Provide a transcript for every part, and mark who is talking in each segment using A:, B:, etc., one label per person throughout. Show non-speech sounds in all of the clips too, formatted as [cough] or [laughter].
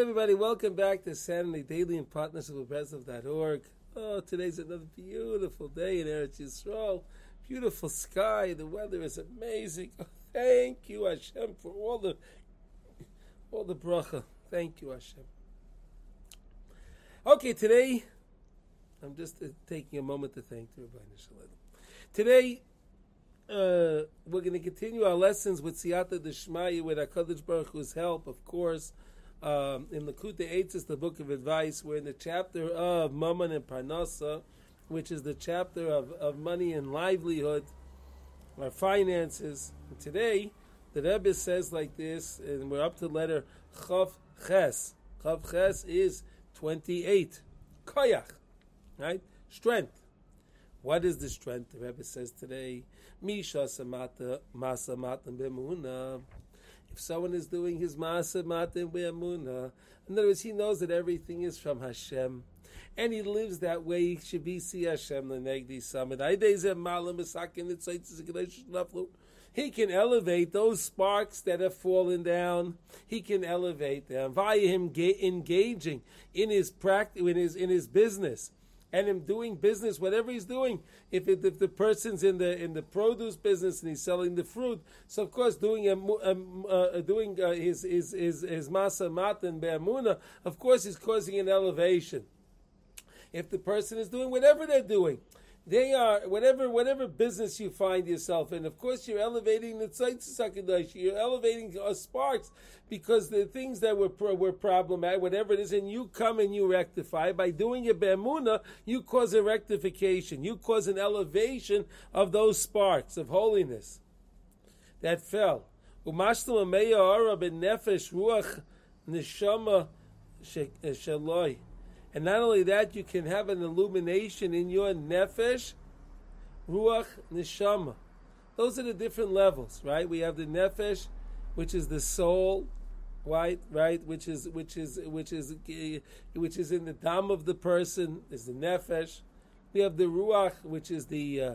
A: Everybody. Welcome back to Saturday Daily in partnership with Breslov.org. Oh, today's another beautiful day in Eretz Yisrael. Beautiful sky. The weather is amazing. Oh, [laughs] thank you, Hashem, for all the all the bracha. Thank you, Hashem. Okay, today I'm just uh, taking a moment to thank Rabbi Shalom. Today uh, we're going to continue our lessons with Siyata Deshmaya with HaKadosh Baruch Hu's help, of course um, in Likutei Eitzes, the book of advice, we're in the chapter of Mammon and Parnasa, which is the chapter of, of money and livelihood, our finances. And today, the Rebbe says like this, and we're up to letter Chav Ches. Chav Ches is 28. Koyach, right? Strength. What is the strength? The Rebbe says today, Misha Samata Masa Matan Bemuna if someone is doing his Maasa Matin Be'amuna, in other words, he knows that everything is from Hashem, and he lives that way, he should be see Hashem Lenegdi Summit. He can elevate those sparks that have fallen down. He can elevate them. Via him engaging in his practice, in his in his business and him doing business, whatever he's doing. If, it, if the person's in the in the produce business and he's selling the fruit, so of course doing a, a, uh, doing uh, his his his his masa matan be'amuna, of course he's causing an elevation. If the person is doing whatever they're doing, they are whatever whatever business you find yourself in. Of course, you're elevating the tzitzis hakadosh. You're elevating uh, sparks because the things that were were problematic, whatever it is, and you come and you rectify by doing your bemuna. You cause a rectification. You cause an elevation of those sparks of holiness that fell. Nefesh ruach neshama shaloi. And not only that, you can have an illumination in your nefesh, ruach, neshama. Those are the different levels, right? We have the nefesh, which is the soul, right? Right, which is which is which is which is in the dam of the person is the nefesh. We have the ruach, which is the uh,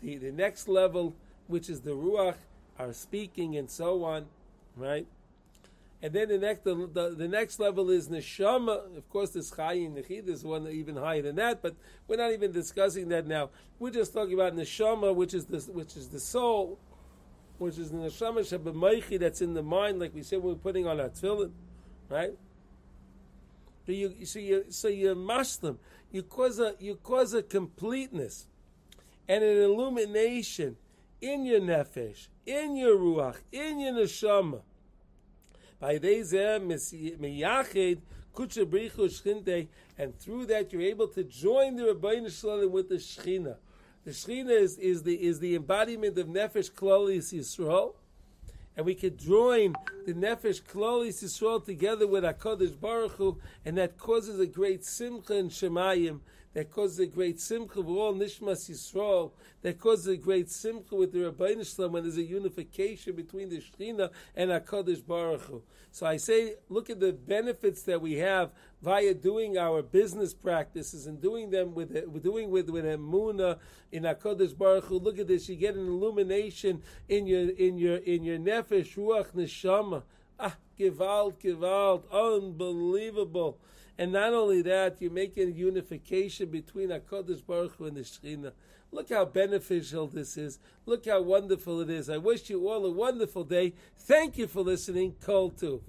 A: the the next level, which is the ruach, our speaking and so on, right? And then the next the, the, the, next level is neshama. Of course, there's chaya yechida. There's one even higher than that, but we're not even discussing that now. We're just talking about neshama, which is the which is the soul, which is the neshama shebemochi that's in the mind, like we said when we're putting on our tefillin, right? So you so you so you them. You cause a you cause a completeness and an illumination in your nefesh, in your ruach, in your neshama by and through that you're able to join the Ribono Shel Olam with the Shechina. The Shechina is, is, the, is the embodiment of Nefesh Klolis Yisrael, and we could join the Nefesh Klolis Yisrael together with HaKadosh Baruch Hu, and that causes a great simcha in Shemayim, that causes a great simcha with all Nishmas Yisrael, that causes a great simcha with the Ribono Shel Olam when there's a unification between the Shechina and HaKadosh Baruch Hu. So I say, look at the benefits that we have via doing our business practices and doing them with doing with with emuna in HaKadosh Baruch Hu. Look at this, you get an illumination in your in your in your nefesh ruach neshama. Ah, gewalt, gewalt, unbelievable. And not only that, you're making unification between HaKadosh Baruch Hu and the Shekhinah. Look how beneficial this is. Look how wonderful it is. I wish you all a wonderful day. Thank you for listening. Kol Tuv.